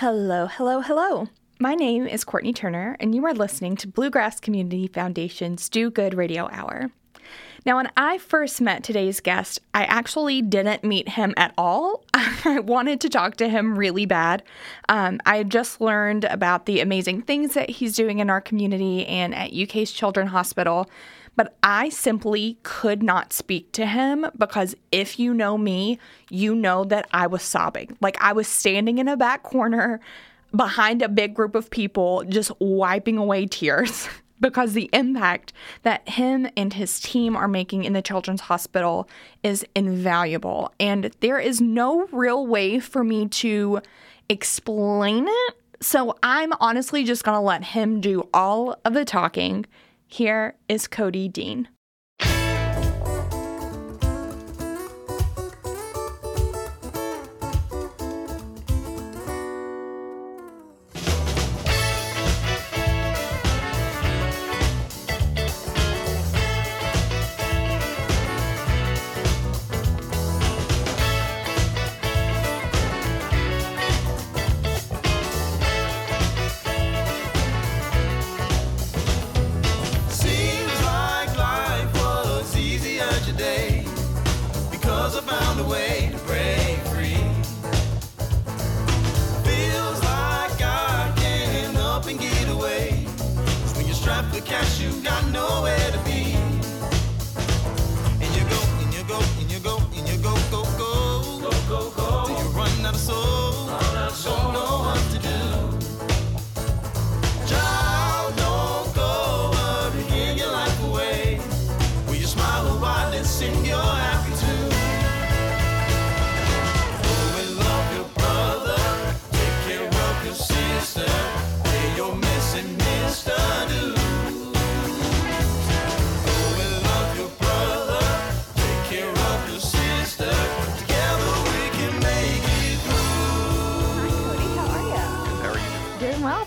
Hello, hello, hello. My name is Courtney Turner, and you are listening to Bluegrass Community Foundation's Do Good Radio Hour. Now, when I first met today's guest, I actually didn't meet him at all. I wanted to talk to him really bad. Um, I had just learned about the amazing things that he's doing in our community and at UK's Children's Hospital, but I simply could not speak to him because if you know me, you know that I was sobbing. Like I was standing in a back corner behind a big group of people, just wiping away tears. because the impact that him and his team are making in the children's hospital is invaluable. And there is no real way for me to explain it. So I'm honestly just going to let him do all of the talking. Here is Cody Dean.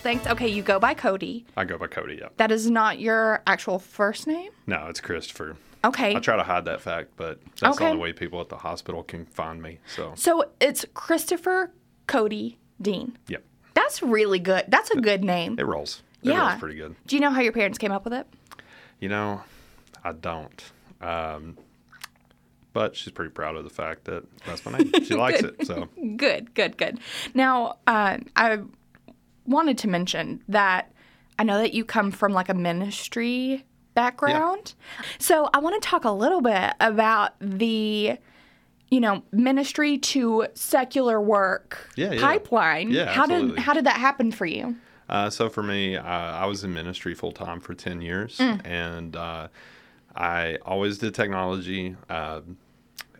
Thanks. Okay, you go by Cody. I go by Cody, yeah. That is not your actual first name? No, it's Christopher. Okay. I try to hide that fact, but that's okay. the only way people at the hospital can find me. So So it's Christopher Cody Dean. Yep. That's really good. That's a good name. It rolls. It yeah. rolls pretty good. Do you know how your parents came up with it? You know, I don't. Um, but she's pretty proud of the fact that that's my name. She likes it. So good, good, good. Now, uh, I wanted to mention that I know that you come from like a ministry background. Yeah. So I want to talk a little bit about the you know ministry to secular work yeah, yeah. pipeline. Yeah, how absolutely. did how did that happen for you? Uh, so for me, uh, I was in ministry full time for ten years, mm. and uh, I always did technology.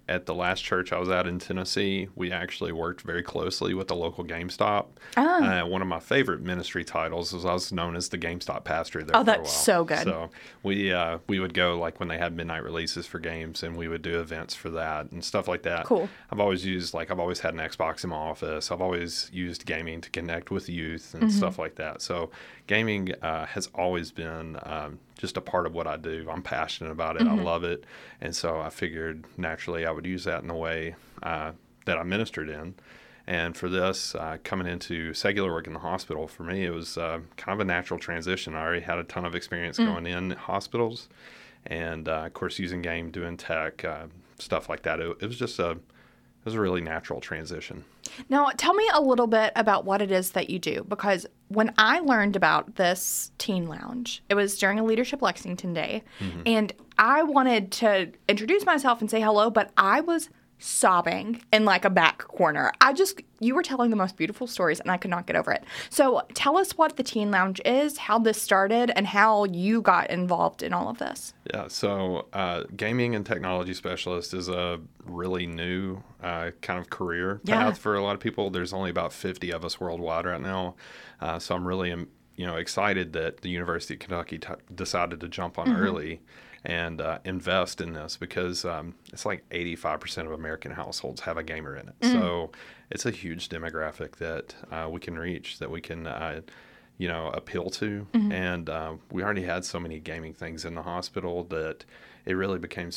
At the last church I was at in Tennessee, we actually worked very closely with the local GameStop. Oh. Uh, one of my favorite ministry titles was I was known as the GameStop pastor there. Oh, that's so good. So we uh, we would go like when they had midnight releases for games, and we would do events for that and stuff like that. Cool. I've always used like I've always had an Xbox in my office. I've always used gaming to connect with youth and mm-hmm. stuff like that. So gaming uh, has always been um, just a part of what I do. I'm passionate about it. Mm-hmm. I love it, and so I figured naturally I would use that in the way uh, that I ministered in. And for this, uh, coming into secular work in the hospital, for me, it was uh, kind of a natural transition. I already had a ton of experience mm. going in hospitals, and uh, of course, using game, doing tech, uh, stuff like that. It, it was just a it was a really natural transition. Now, tell me a little bit about what it is that you do because when I learned about this teen lounge, it was during a Leadership Lexington day, mm-hmm. and I wanted to introduce myself and say hello, but I was sobbing in like a back corner. I just, you were telling the most beautiful stories and I could not get over it. So tell us what the Teen Lounge is, how this started, and how you got involved in all of this. Yeah, so uh, gaming and technology specialist is a really new uh, kind of career path yeah. for a lot of people. There's only about 50 of us worldwide right now. Uh, so I'm really, you know, excited that the University of Kentucky t- decided to jump on mm-hmm. early and uh, invest in this because um, it's like 85% of American households have a gamer in it. Mm. So it's a huge demographic that uh, we can reach, that we can, uh, you know, appeal to. Mm-hmm. And uh, we already had so many gaming things in the hospital that it really became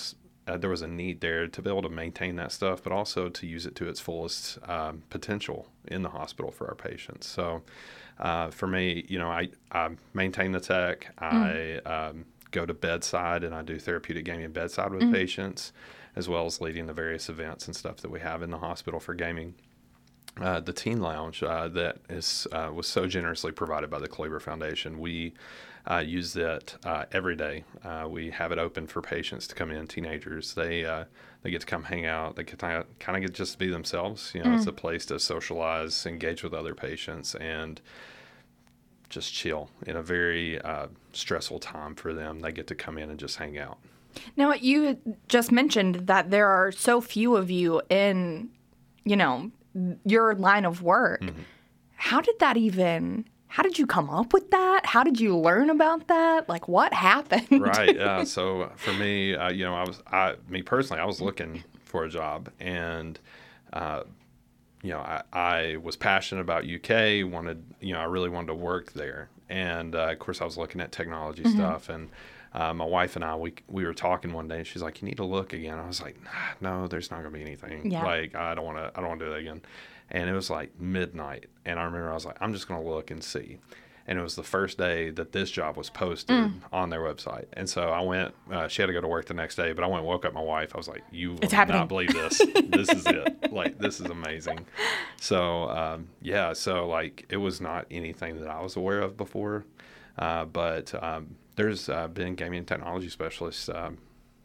uh, there was a need there to be able to maintain that stuff, but also to use it to its fullest um, potential in the hospital for our patients. So, uh, for me, you know, I, I maintain the tech. I um, go to bedside and I do therapeutic gaming bedside with patients, as well as leading the various events and stuff that we have in the hospital for gaming. Uh, the teen lounge uh, that is uh, was so generously provided by the Kloiber Foundation. We uh, use that uh, every day. Uh, we have it open for patients to come in, teenagers. They uh, they get to come hang out. They get to kind of get just to be themselves. You know, it's a place to socialize, engage with other patients, and just chill in a very uh, stressful time for them. They get to come in and just hang out. Now, you just mentioned that there are so few of you in, you know, your line of work. How did that even? How did you come up with that? How did you learn about that? Like, what happened? right. Yeah. So for me, uh, you know, I was, I, me personally, I was looking for a job, and uh, you know, I, I was passionate about UK. Wanted, you know, I really wanted to work there, and uh, of course, I was looking at technology stuff, and uh, my wife and I, we we were talking one day, and she's like, "You need to look again." I was like, "No, there's not going to be anything. Yeah. Like, I don't want to, I don't want to do that again." And it was like midnight, and I remember I was like, "I'm just going to look and see." And it was the first day that this job was posted on their website, and so I went. Uh, she had to go to work the next day, but I went and woke up my wife. I was like, "You will happening." not believe this. this is it. Like, this is amazing." So um, yeah, so like it was not anything that I was aware of before, uh, but um, there's uh, been gaming technology specialists um,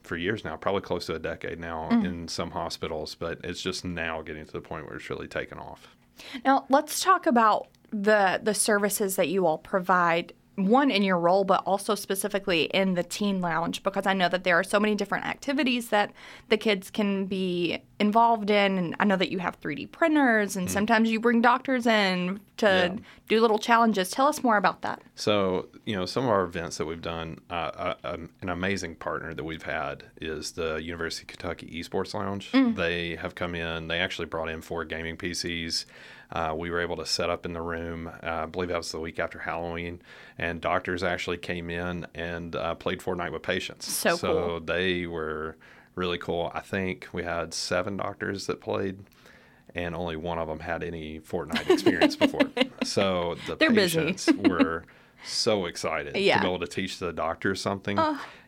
for years now, probably close to a decade now in some hospitals, but it's just now getting to the point where it's really taken off. Now, let's talk about the the services that you all provide. One in your role, but also specifically in the teen lounge, because I know that there are so many different activities that the kids can be involved in. And I know that you have 3D printers, and sometimes you bring doctors in to Yeah. do little challenges. Tell us more about that. So, you know, some of our events that we've done, uh, uh, um, an amazing partner that we've had is the University of Kentucky Esports Lounge. They have come in, they actually brought in four gaming PCs. Uh, we were able to set up in the room, uh, I believe that was the week after Halloween, and doctors actually came in and uh, played Fortnite with patients. So so cool. they were really cool. I think we had seven doctors that played. And only one of them had any Fortnite experience before. So the They're patients were so excited Yeah. to be able to teach the doctors something.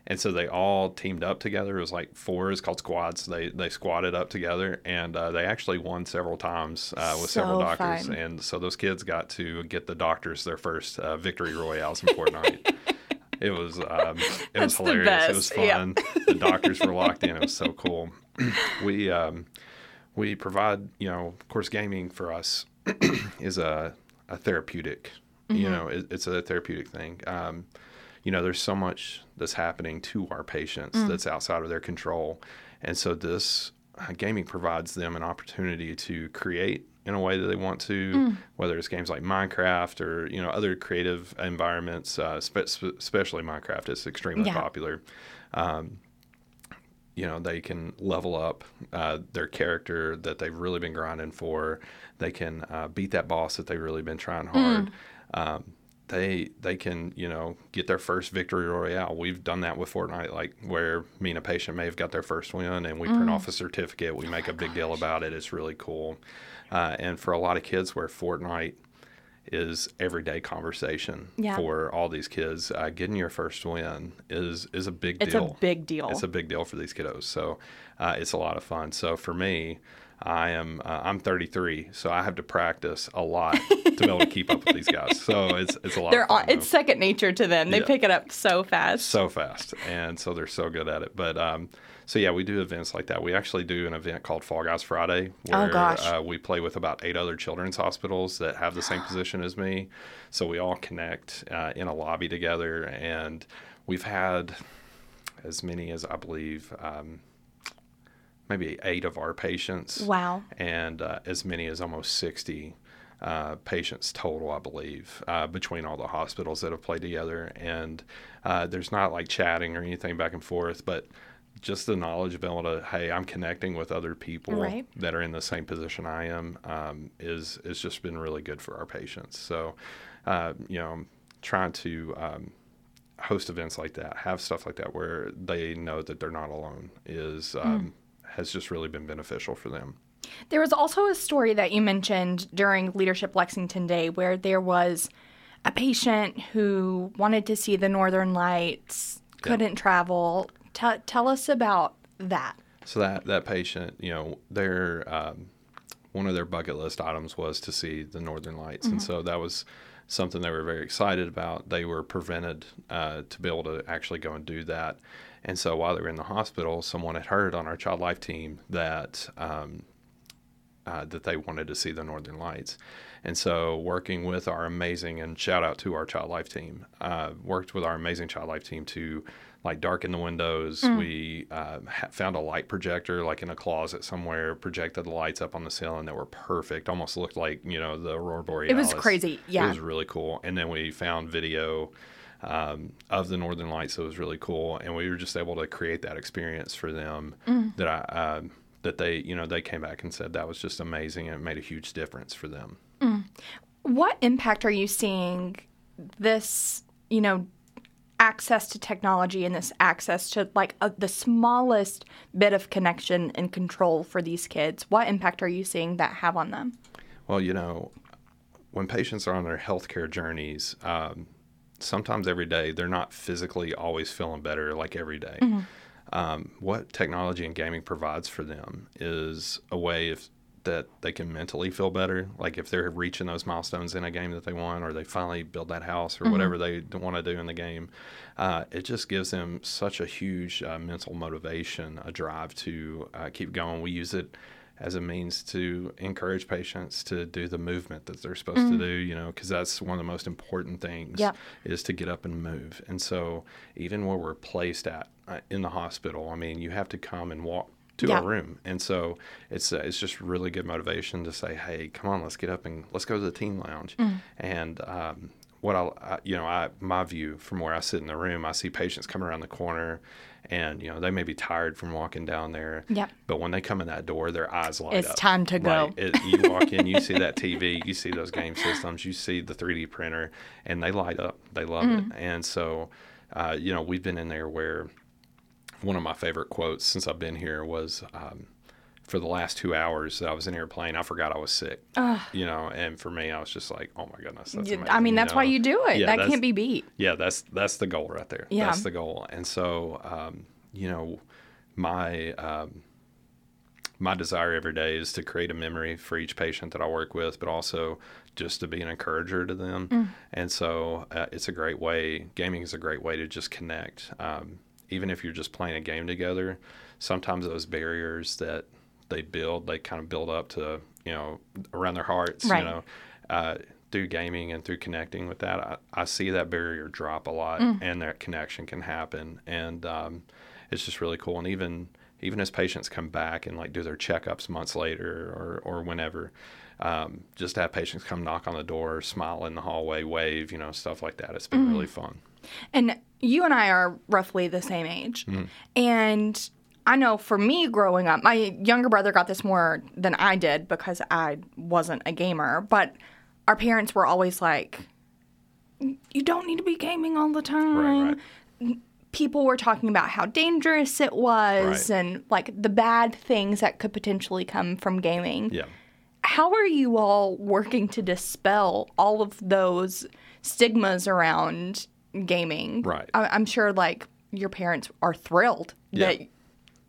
and so they all teamed up together. It was like four, it's called squads. They they squatted up together and uh, they actually won several times uh, with several doctors. fun. And so those kids got to get the doctors their first uh, victory royales in Fortnite. It was um, it That's was hilarious. It was fun. the doctors were locked in. It was so cool. we um, we provide you know of course gaming for us is a, a therapeutic you know it, it's a therapeutic thing um, you know there's so much that's happening to our patients that's outside of their control and so this uh, gaming provides them an opportunity to create in a way that they want to whether it's games like minecraft or you know other creative environments uh, spe- spe- especially minecraft is extremely Yeah. popular. You know they can level up uh, their character that they've really been grinding for. They can uh, beat that boss that they've really been trying hard. Um, they they can you know get their first victory royale. We've done that with fortnite like where me and a patient may have got their first win and we print off a certificate. We make a big deal about it. It's really cool uh, and for a lot of kids where fortnite is everyday conversation Yeah. for all these kids. Uh, getting your first win is is a big It's deal. It's a big deal. It's a big deal for these kiddos. So uh, it's a lot of fun. So for me, I am uh, I'm 33, so I have to practice a lot to be able to keep up with these guys. So it's it's a lot. They're of fun, on, it's second nature to them. They Yeah. pick it up so fast. so fast, and so they're so good at it. But um, so yeah, we do events like that. We actually do an event called Fall Guys Friday, Oh, where gosh. Uh, we play with about eight other children's hospitals that have the same position as me. So we all connect uh, in a lobby together, and we've had as many as I believe. Um, Maybe eight of our patients Wow. and uh, as many as almost 60 uh, patients total, I believe, uh, between all the hospitals that have played together. And uh, there's not like chatting or anything back and forth, but just the knowledge of being able to, hey, I'm connecting with other people Right. that are in the same position I am, um, is is just been really good for our patients. So, uh, you know, trying to um, host events like that, have stuff like that where they know that they're not alone is um, has just really been beneficial for them. There was also a story that you mentioned during Leadership Lexington Day where there was a patient who wanted to see the Northern Lights, couldn't travel. T- tell us about that. So that that patient, you know, their um, one of their bucket list items was to see the Northern Lights, and so that was something they were very excited about. They were prevented uh, to be able to actually go and do that, and so while they were in the hospital, someone had heard on our child life team that um, uh, that they wanted to see the Northern Lights. And so, working with our amazing and shout out to our child life team, uh, worked with our amazing child life team to like darken the windows. We uh, ha- found a light projector like in a closet somewhere, projected the lights up on the ceiling that were perfect, almost looked like you know the aurora borealis. It was crazy, yeah. it was really cool. And then we found video um, of the Northern Lights It was really cool, and we were just able to create that experience for them that I. Um, that they, you know, they came back and said that was just amazing and it made a huge difference for them. What impact are you seeing this, you know, access to technology and this access to like a, the smallest bit of connection and control for these kids? What impact are you seeing that have on them? Well, you know, when patients are on their healthcare journeys, um, sometimes every day they're not physically always feeling better like every day. Um, what technology and gaming provides for them is a way if that they can mentally feel better. Like if they're reaching those milestones in a game that they want, or they finally build that house, or whatever they want to do in the game, uh, it just gives them such a huge uh, mental motivation, a drive to uh, keep going. We use it as a means to encourage patients to do the movement that they're supposed to do, you know, because that's one of the most important things Yep. is to get up and move. And so even where we're placed at uh, in the hospital, I mean, you have to come and walk to Yeah. a room. And so it's uh, it's just really good motivation to say, hey, come on, let's get up and let's go to the team lounge. And um, what I, I, you know, I my view from where I sit in the room, I see patients coming around the corner, and you know they may be tired from walking down there. Yep. But when they come in that door, their eyes light It's up. time to go. Right. It, you walk in, you see that TV, you see those game systems, you see the 3D printer, and they light up. They love Mm. it. And so, uh, you know, we've been in there where one of my favorite quotes since I've been here was. Um, for the last two hours that I was in playing, I forgot I was sick. You know, and for me, I was just like, "Oh my goodness!" That's amazing, I mean, that's why know? you do it. Yeah, that can't be beat. yeah, that's that's the goal right there. Yeah. That's the goal. And so, um, you know, my um, my desire every day is to create a memory for each patient that I work with, but also just to be an encourager to them. Mm. And so, uh, it's a great way. Gaming is a great way to just connect. Um, even if you're just playing a game together, sometimes those barriers that they build, they kind of build up to you know around their hearts. Right. You know, uh, through gaming and through connecting with that, I, I see that barrier drop a lot, and that connection can happen, and um, it's just really cool. And even even as patients come back and like do their checkups months later or or whenever, um, just to have patients come knock on the door, smile in the hallway, wave, you know, stuff like that. It's been really fun. And you and I are roughly the same age. Mm-hmm. And I know for me growing up, my younger brother got this more than I did because I wasn't a gamer. But our parents were always like, you don't need to be gaming all the time. Right, People were talking about how dangerous it was Right. and like the bad things that could potentially come from gaming. Yeah. How are you all working to dispel all of those stigmas around gaming? Right. I- I'm sure like your parents are thrilled Yeah. that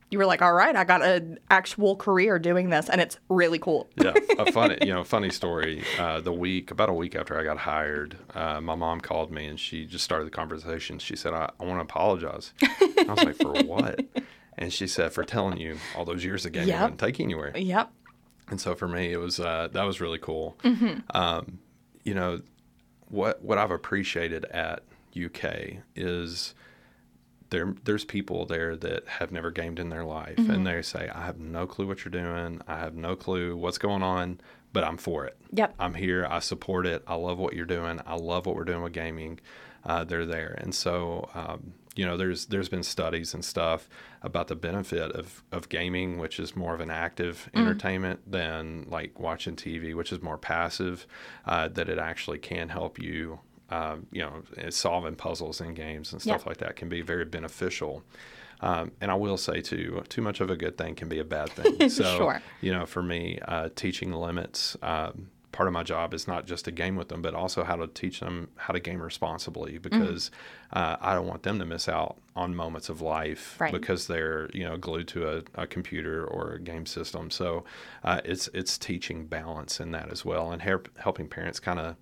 you were like, all right, I got an actual career doing this, and it's really cool. yeah, a funny, you know, funny story. Uh, the week, about a week after I got hired, uh, my mom called me and she just started the conversation. She said, "I, I want to apologize." I was like, "For what?" And she said, "For telling you all those years of gaming Yep. wouldn't take you anywhere." Yep. And so for me, it was uh, that was really cool. Mm-hmm. Um, you know, what what I've appreciated at UK is there there's people there that have never gamed in their life, Mm-hmm. and they say, "I have no clue what you're doing. I have no clue what's going on, but I'm for it. Yep. I'm here. I support it. I love what you're doing. I love what we're doing with gaming. Uh, they're there, and so um, you know, there's there's been studies and stuff about the benefit of of gaming, which is more of an active entertainment than like watching TV, which is more passive. Uh, that it actually can help you um, you know, solving puzzles in games and stuff Yeah. like that can be very beneficial. Um, and I will say too, too much of a good thing can be a bad thing. So, Sure. you know, for me, uh, teaching limits, um, part of my job is not just to game with them, but also how to teach them how to game responsibly Mm-hmm. because uh, I don't want them to miss out on moments of life Right. because they're, you know, glued to a, a computer or a game system. So uh, it's, it's teaching balance in that as well and help, helping parents kind of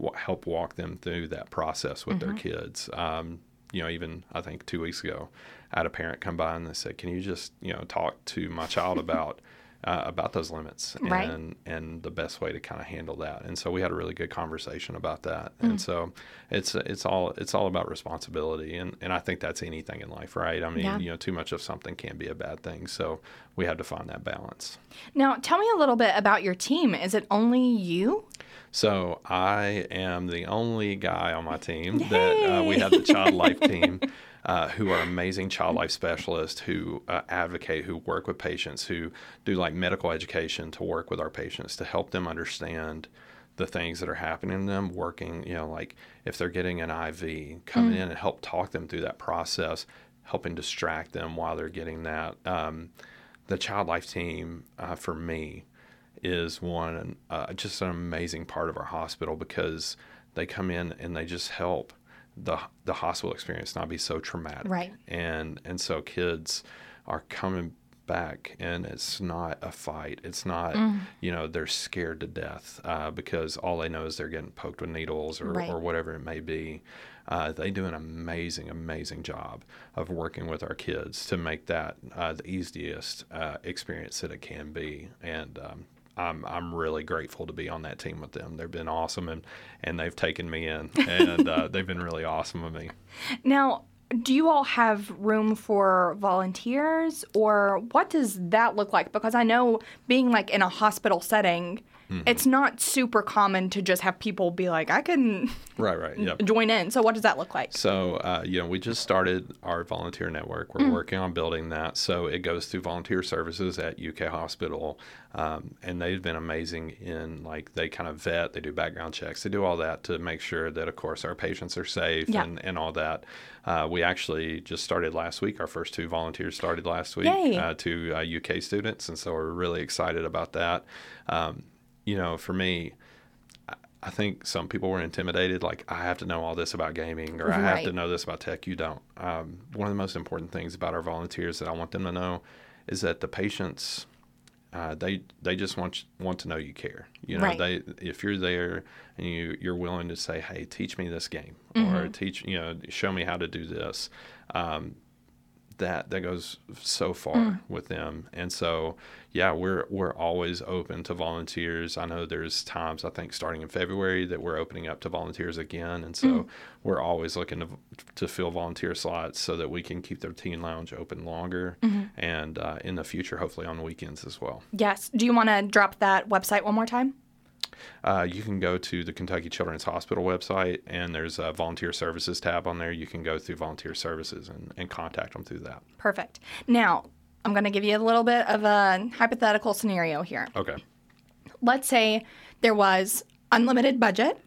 w- help walk them through that process with their Mm-hmm. kids. Um, you know, even I think two weeks ago, I had a parent come by and they said, "Can you just you know talk to my child about uh, about those limits Right. and and the best way to kind of handle that?" And so we had a really good conversation about that. Mm. And so it's it's all it's all about responsibility, and and I think that's anything in life, right? I mean, Yeah. you know, too much of something can be a bad thing. So we have to find that balance. Now, tell me a little bit about your team. Is it only you? So I am the only guy on my team that uh, we have the child life team, uh, who are amazing child life specialists who uh, advocate, who work with patients, who do like medical education to work with our patients to help them understand the things that are happening to them. Working, you know, like if they're getting an IV, coming in and help talk them through that process, helping distract them while they're getting that. Um, the child life team uh, for me is one uh, just an amazing part of our hospital because they come in and they just help the the hospital experience not be so traumatic. Right. And and so kids are coming back and it's not a fight. It's not Mm. you know they're scared to death uh, because all they know is they're getting poked with needles or, Right. or whatever it may be. Uh, they do an amazing, amazing job of working with our kids to make that uh, the easiest uh, experience that it can be. And um, I'm I'm really grateful to be on that team with them. They've been awesome, and and they've taken me in, and uh, they've been really awesome with me. Now, do you all have room for volunteers or what does that look like? Because I know being like in a hospital setting, Mm-hmm. it's not super common to just have people be like, I can Right, right, yep. join in. So, what does that look like? So, uh, you know, we just started our volunteer network. We're working on building that. So it goes through volunteer services at UK Hospital. Um, and they've been amazing in like, they kind of vet, they do background checks, they do all that to make sure that, of course, our patients are safe Yeah. and, and all that. Uh, we actually just started last week. Our first two volunteers started last week uh, to uh, UK students. And so we're really excited about that. Um, you know, for me, I think some people were intimidated, like I have to know all this about gaming or I have to know this about tech. You don't. Um, one of the most important things about our volunteers that I want them to know is that the patients, uh, they they just want want to know you care. You know, Right. they if you're there and you you're willing to say, hey, teach me this game Mm-hmm. or teach you know show me how to do this. Um, that that goes so far Mm. with them and so yeah we're we're always open to volunteers i know there's times i think starting in february that we're opening up to volunteers again and so Mm. we're always looking to, to fill volunteer slots so that we can keep the teen lounge open longer Mm-hmm. and uh, in the future hopefully on weekends as well Yes. Do you want to drop that website one more time? Uh, you can go to the Kentucky Children's Hospital website, and there's a volunteer services tab on there. You can go through volunteer services and, and contact them through that. Perfect. Now, I'm going to give you a little bit of a hypothetical scenario here. Okay. Let's say there was unlimited budget,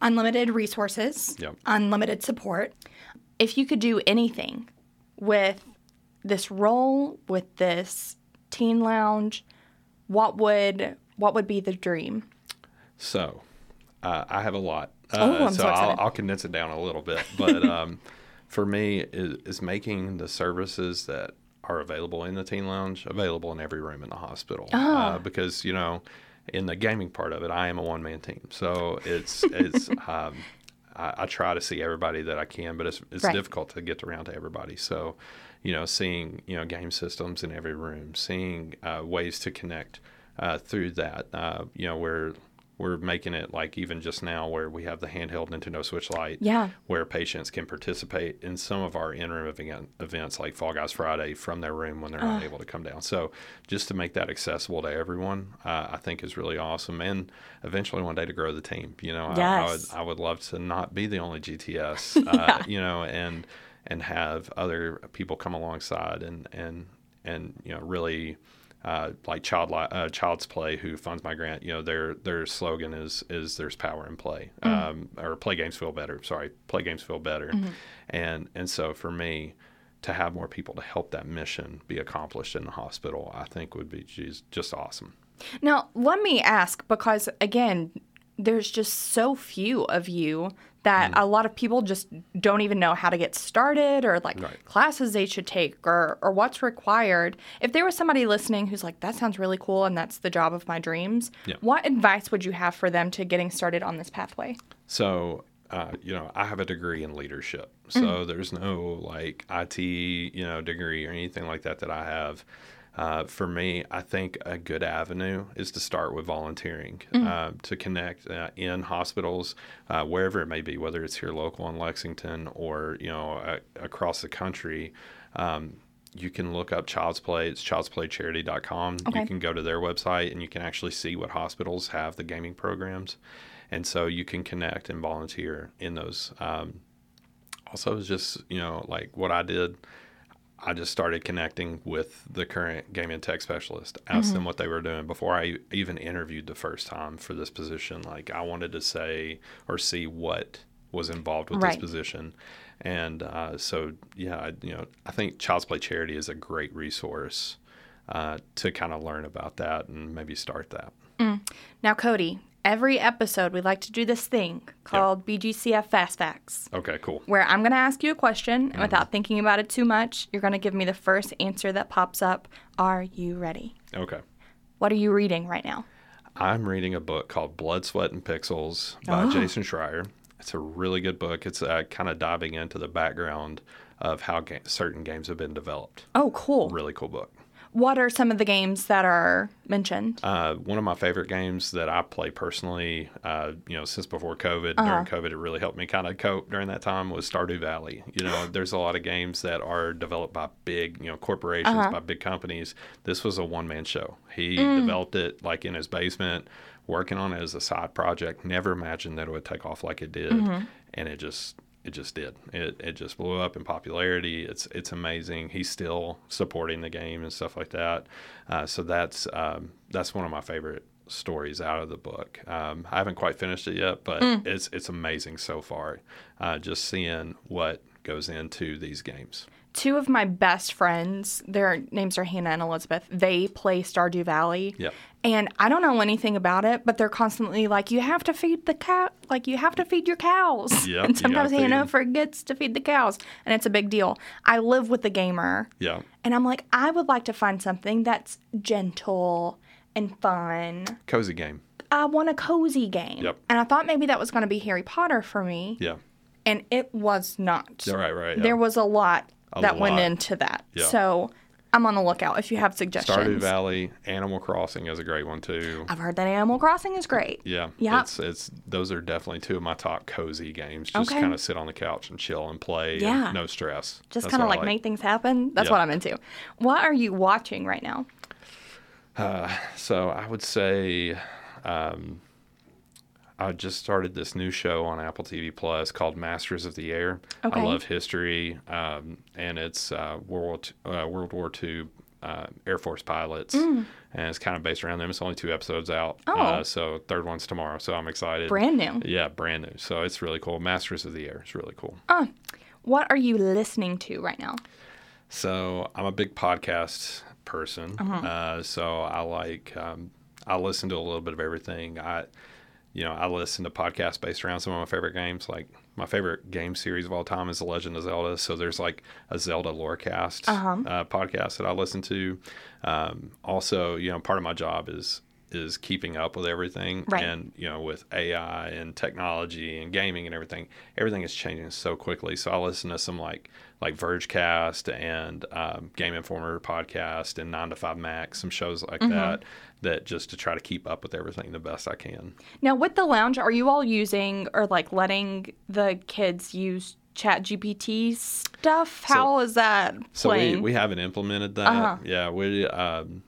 unlimited resources, Yep. unlimited support. If you could do anything with this role, with this teen lounge, what would what would be the dream? So, uh, I have a lot. Uh, Oh, I'm so I'll. I'll condense it down a little bit. But um, for me, is, is making the services that are available in the teen lounge available in every room in the hospital. Ah. Uh, because you know, in the gaming part of it, I am a one man team, so it's it's. um, I, I try to see everybody that I can, but it's it's Right. difficult to get around to everybody. So, you know, seeing you know game systems in every room, seeing uh, ways to connect uh, through that. Uh, you know, we're we're making it like even just now where we have the handheld Nintendo Switch Lite, Yeah. where patients can participate in some of our in-room event, events like Fall Guys Friday from their room when they're not able to come down. So just to make that accessible to everyone, uh, I think is really awesome. And eventually one day to grow the team. You know, I, I would Yes. I would love to not be the only GTS. Uh, You know, and and have other people come alongside and and and you know really uh, like Child uh, Child's Play, who funds my grant, you know, their their slogan is is "There's power in play," um, or "Play games feel better." Sorry, play games feel better, and and so for me, to have more people to help that mission be accomplished in the hospital, I think would be geez, just awesome. Now, let me ask because again, there's just so few of you that Mm. a lot of people just don't even know how to get started or like Right. classes they should take or or what's required. If there was somebody listening who's like that sounds really cool and that's the job of my dreams, Yeah. what advice would you have for them to getting started on this pathway? So, uh, you know, I have a degree in leadership. So there's no like IT, you know, degree or anything like that that I have. Uh, for me, I think a good avenue is to start with volunteering, uh, to connect uh, in hospitals, uh, wherever it may be, whether it's here local in Lexington or, you know, across the country. Um, you can look up Child's Play. It's childsplaycharity.com. Okay. You can go to their website and you can actually see what hospitals have the gaming programs. And so you can connect and volunteer in those. Um, also, it's just, you know, like what I did, I just started connecting with the current game and tech specialist, asked them what they were doing before I even interviewed the first time for this position. Like, I wanted to say or see what was involved with Right. this position. And uh, so, yeah, I, you know, I think Child's Play Charity is a great resource uh, to kind of learn about that and maybe start that. Now, Cody, every episode we like to do this thing called BGCF Fast Facts. Okay, cool. where I'm going to ask you a question, Mm-hmm. and without thinking about it too much, you're going to give me the first answer that pops up. Are you ready? Okay. What are you reading right now? I'm reading a book called Blood, Sweat, and Pixels by Oh. Jason Schreier. It's a really good book. It's uh, kind of diving into the background of how ga- certain games have been developed. Oh, cool. Really cool book. What are some of the games that are mentioned? Uh, one of my favorite games that I play personally, uh, you know, since before COVID, during COVID, it really helped me kind of cope during that time was Stardew Valley. You know, there's a lot of games that are developed by big, you know, corporations, by big companies. This was a one man show. He developed it like in his basement, working on it as a side project. Never imagined that it would take off like it did. And it just, it just did. It, it just blew up in popularity. It's it's amazing. He's still supporting the game and stuff like that. Uh, so that's um, that's one of my favorite stories out of the book. Um, I haven't quite finished it yet, but it's it's amazing so far. Uh, just seeing what goes into these games. Two of my best friends, their names are Hannah and Elizabeth, they play Stardew Valley. Yep. And I don't know anything about it, but they're constantly like, you have to feed the cow, like you have to feed your cows. Yep, and sometimes Hannah forgets to feed the cows, and it's a big deal. I live with the gamer, Yeah. and I'm like, I would like to find something that's gentle and fun. Cozy game. I want a cozy game. Yep. And I thought maybe that was going to be Harry Potter for me, Yeah. and it was not. Right, right. Yeah. There was a lot A that went into that. Yeah. So I'm on the lookout if you have suggestions. Stardew Valley, Animal Crossing is a great one too. I've heard that Animal Crossing is great. Yeah, Yeah. It's it's those are definitely two of my top cozy games. Just Okay. kind of sit on the couch and chill and play. and Yeah. no stress. Just kind of I like, make things happen. That's Yeah. what I'm into. What are you watching right now? So I would say, um, I just started this new show on Apple TV Plus called Masters of the Air. Okay. I love history, um, and it's uh, World uh, World War II uh, Air Force pilots, and it's kind of based around them. It's only two episodes out, Mm. Oh. uh, so third one's tomorrow. So I'm excited. Brand new. Yeah, brand new. So it's really cool. Masters of the Air is really cool. What are you listening to right now? So I'm a big podcast person. uh so I like um, I listen to a little bit of everything. I you know I listen to podcasts based around some of my favorite games. Like my favorite game series of all time is The Legend of Zelda. So there's like a Zelda Lorecast uh, podcast that I listen to. Um, also, you know, part of my job is is keeping up with everything Right. and you know with AI and technology and gaming and everything everything is changing so quickly so I listen to some like like Vergecast and um, Game Informer podcast and 9 to 5 Max some shows like that that just to try to keep up with everything the best I can Now, with the lounge, are you all using or like letting the kids use Chat GPT stuff? How is that So we, we haven't implemented that. Uh-huh. Yeah, we um,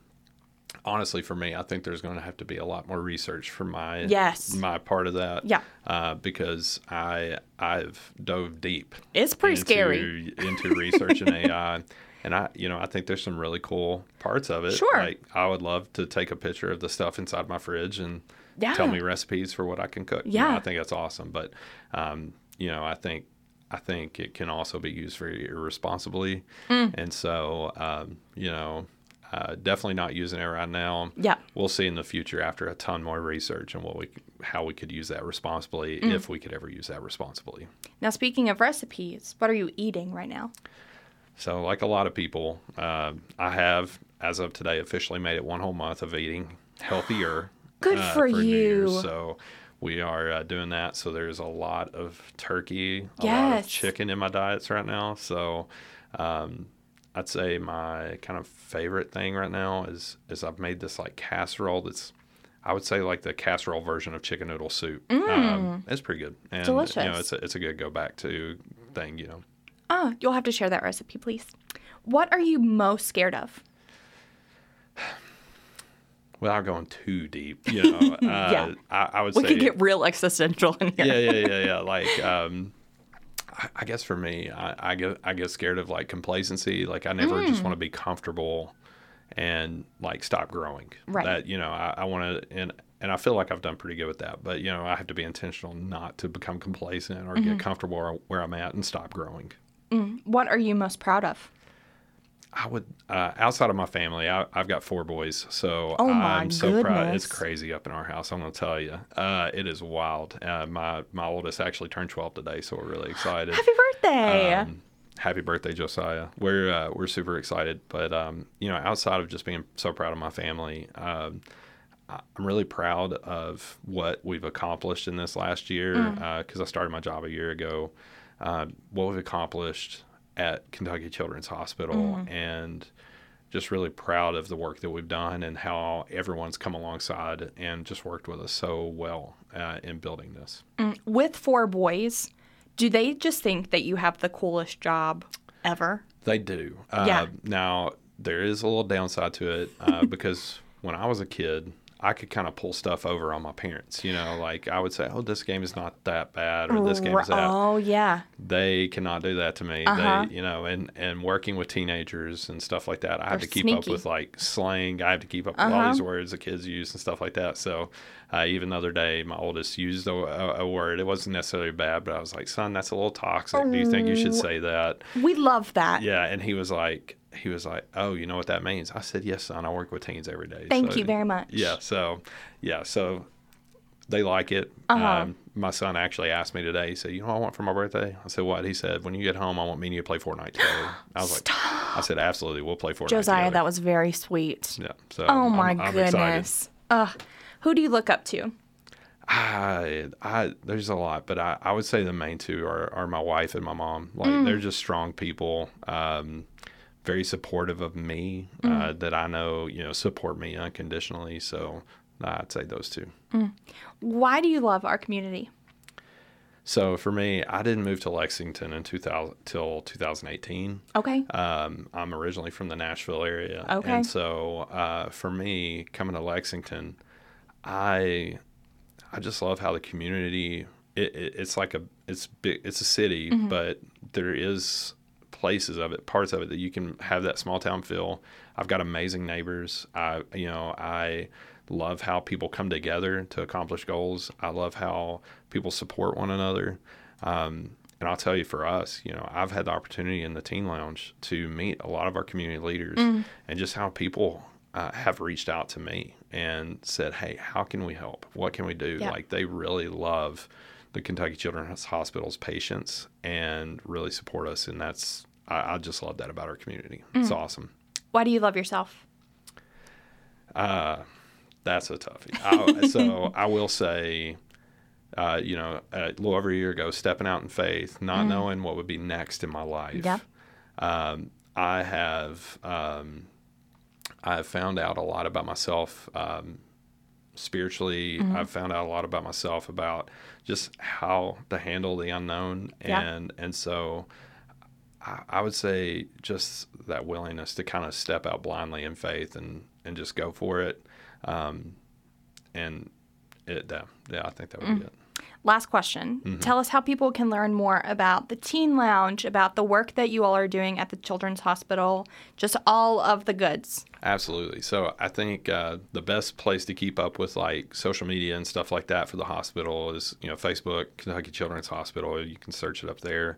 honestly for me, I think there's going to have to be a lot more research for my Yes. my part of that. Yeah. uh, because I I've dove deep. it's pretty into, scary. into research and AI. And I, you know, I think there's some really cool parts of it. Sure. Like I would love to take a picture of the stuff inside my fridge and Yeah. tell me recipes for what I can cook. You know, Yeah. I think that's awesome. But, um, you know, I think I think it can also be used very irresponsibly. Mm. And so, um, you know, uh, definitely not using it right now. Yeah. We'll see in the future after a ton more research and what we how we could use that responsibly Mm. if we could ever use that responsibly. Now, speaking of recipes, what are you eating right now? So, like a lot of people, uh, I have, as of today, officially made it one whole month of eating healthier. Good uh, for Year's. you. So, we are uh, doing that. So, there's a lot of turkey, a lot of Yes. chicken in my diets right now. So, um, I'd say my kind of favorite thing right now is is I've made this like casserole that's. I would say like the casserole version of chicken noodle soup. Um, it's pretty good. And, You know, Mm. It's a, it's a good go back to thing, you know. Oh, you'll have to share that recipe, please. What are you most scared of? without going too deep, you know, uh, Yeah. I, I would We say, could get real existential in here. yeah, yeah, yeah, yeah. Like, um, I, I guess for me, I, I get I get scared of like complacency. Like, I never Mm. just want to be comfortable and like stop growing. Right. That you know, I, I want to and. And I feel like I've done pretty good with that, but you know, I have to be intentional not to become complacent or Mm-hmm. get comfortable where, where I'm at and stop growing. What are you most proud of? I would uh, outside of my family. I, I've got four boys, so Oh I'm so proud. It's crazy up in our house. I'm going to tell you, uh, it is wild. Uh, my my oldest actually turned 12 today, so we're really excited. Happy birthday! Um, happy birthday, Josiah. We're uh, we're super excited, but um, you know, outside of just being so proud of my family, um, I'm really proud of what we've accomplished in this last year because I started my job a year ago. Uh, what we've accomplished at Kentucky Children's Hospital, and just really proud of the work that we've done and how everyone's come alongside and just worked with us so well uh, in building this. With four boys, do they just think that you have the coolest job ever? They do. Uh, Yeah. Now there is a little downside to it uh, because when I was a kid, I could kind of pull stuff over on my parents. You know, like I would say, "Oh, this game is not that bad," or "This game is that." Oh yeah. They cannot do that to me. Uh-huh. They, you know, and and working with teenagers and stuff like that, I have They're to keep up with like slang. I have to keep up with all these words the kids use and stuff like that. So, uh, even the other day, my oldest used a, a, a word. It wasn't necessarily bad, but I was like, "Son, that's a little toxic. Do you think you should Oh. say that?" We love that. Yeah, and he was like, he was like, "Oh, you know what that means?" I said, "Yes, son. I work with teens every day." Thank So, you very much. Yeah, so yeah, so they like it. Uh-huh. Um, my son actually asked me today. He said, "You know what I want for my birthday?" I said, "What?" He said, "When you get home, I want me and you to play Fortnite together." I was like, "I said, absolutely, we'll play Fortnite." Josiah, together. that was very sweet. yeah. So Oh I'm- my I'm goodness. Ugh. Who do you look up to? I, I, there's a lot, but I, I would say the main two are, are my wife and my mom. Like Mm. they're just strong people, um, very supportive of me. Mm. Uh, that I know, you know, support me unconditionally. So I'd say those two. Why do you love our community? So for me, I didn't move to Lexington in 2000 till 2018. Okay. Um, I'm originally from the Nashville area, Okay. and so uh, for me coming to Lexington, I I just love how the community. It, it, it's like a it's big. It's a city, Mm-hmm. but there is places of it, parts of it that you can have that small town feel. I've got amazing neighbors. I you know I love how people come together to accomplish goals. I love how people support one another. Um, and I'll tell you, for us, you know, I've had the opportunity in the teen lounge to meet a lot of our community leaders Mm. and just how people uh, have reached out to me and said, Hey, how can we help? What can we do? Yeah. Like, they really love the Kentucky Children's Hospital's patients and really support us. And that's, I, I just love that about our community. It's Mm. awesome. Why do you love yourself? That's a toughie. I, so I will say, uh, you know, a little over a year ago, stepping out in faith, not knowing what would be next in my life. Yeah. Um, I have um, I have found out a lot about myself um, spiritually. I've found out a lot about myself about just how to handle the unknown, Yeah. and and so I, I would say just that willingness to kind of step out blindly in faith and and just go for it. Um, and it, yeah, yeah, I think that would be it. Last question. Tell us how people can learn more about the Teen Lounge, about the work that you all are doing at the Children's Hospital, just all of the goods. Absolutely. So I think uh, the best place to keep up with like social media and stuff like that for the hospital is you know Facebook, Kentucky Children's Hospital. You can search it up there.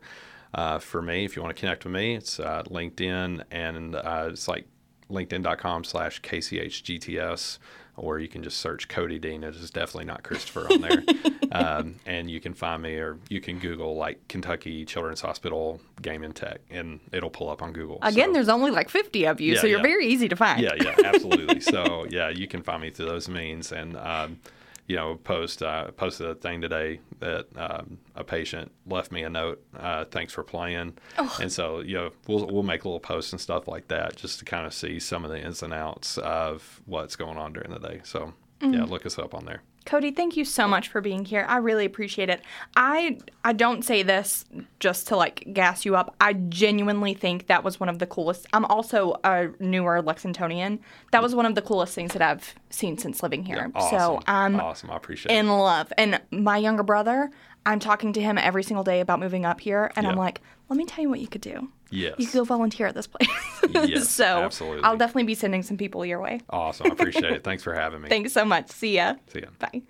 Uh, for me, if you want to connect with me, it's uh, LinkedIn and uh, it's like linkedin.com slash kchgts or you can just search Cody Dean. It is definitely not Christopher on there. um, and you can find me, or you can Google like Kentucky Children's Hospital Game and Tech, and it'll pull up on Google. Again, So- there's only like 50 of you, Yeah, so you're yeah. very easy to find. yeah, yeah, absolutely. so yeah, you can find me through those means, and um, you know, post uh, posted a thing today that um, a patient left me a note. Uh, Thanks for playing, and so you know, we'll we'll make little posts and stuff like that just to kind of see some of the ins and outs of what's going on during the day. So yeah, look us up on there. Cody, thank you so much for being here. I really appreciate it. I I don't say this just to like gas you up. I genuinely think that was one of the coolest. I'm also a newer Lexingtonian. That was one of the coolest things that I've seen since living here. Awesome. So I'm awesome. I appreciate it. in it. love. And my younger brother, I'm talking to him every single day about moving up here, and I'm like, let me tell you what you could do. Yes. You could go volunteer at this place. Yes, so absolutely. I'll definitely be sending some people your way. Awesome. I appreciate it. Thanks for having me. Thanks so much. See ya. See ya. Bye.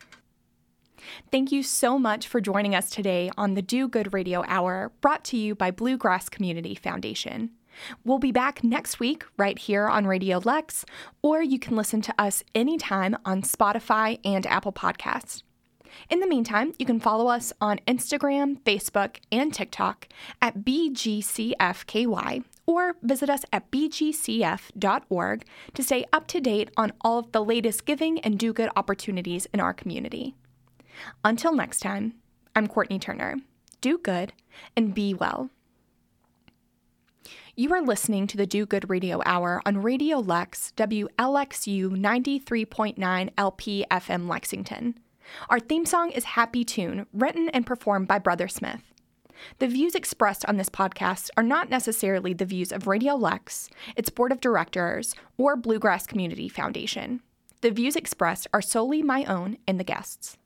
Thank you so much for joining us today on the Do Good Radio Hour, brought to you by Bluegrass Community Foundation. We'll be back next week right here on Radio Lex, or you can listen to us anytime on Spotify and Apple Podcasts. In the meantime, you can follow us on Instagram, Facebook, and TikTok at BGCFKY or visit us at bgcf.org to stay up to date on all of the latest giving and do good opportunities in our community. Until next time, I'm Courtney Turner. Do good and be well. You are listening to the Do Good Radio Hour on Radio Lex, WLXU 93.9 LP FM Lexington. Our theme song is Happy Tune, written and performed by Brother Smith. The views expressed on this podcast are not necessarily the views of Radio Lex, its board of directors, or Bluegrass Community Foundation. The views expressed are solely my own and the guests.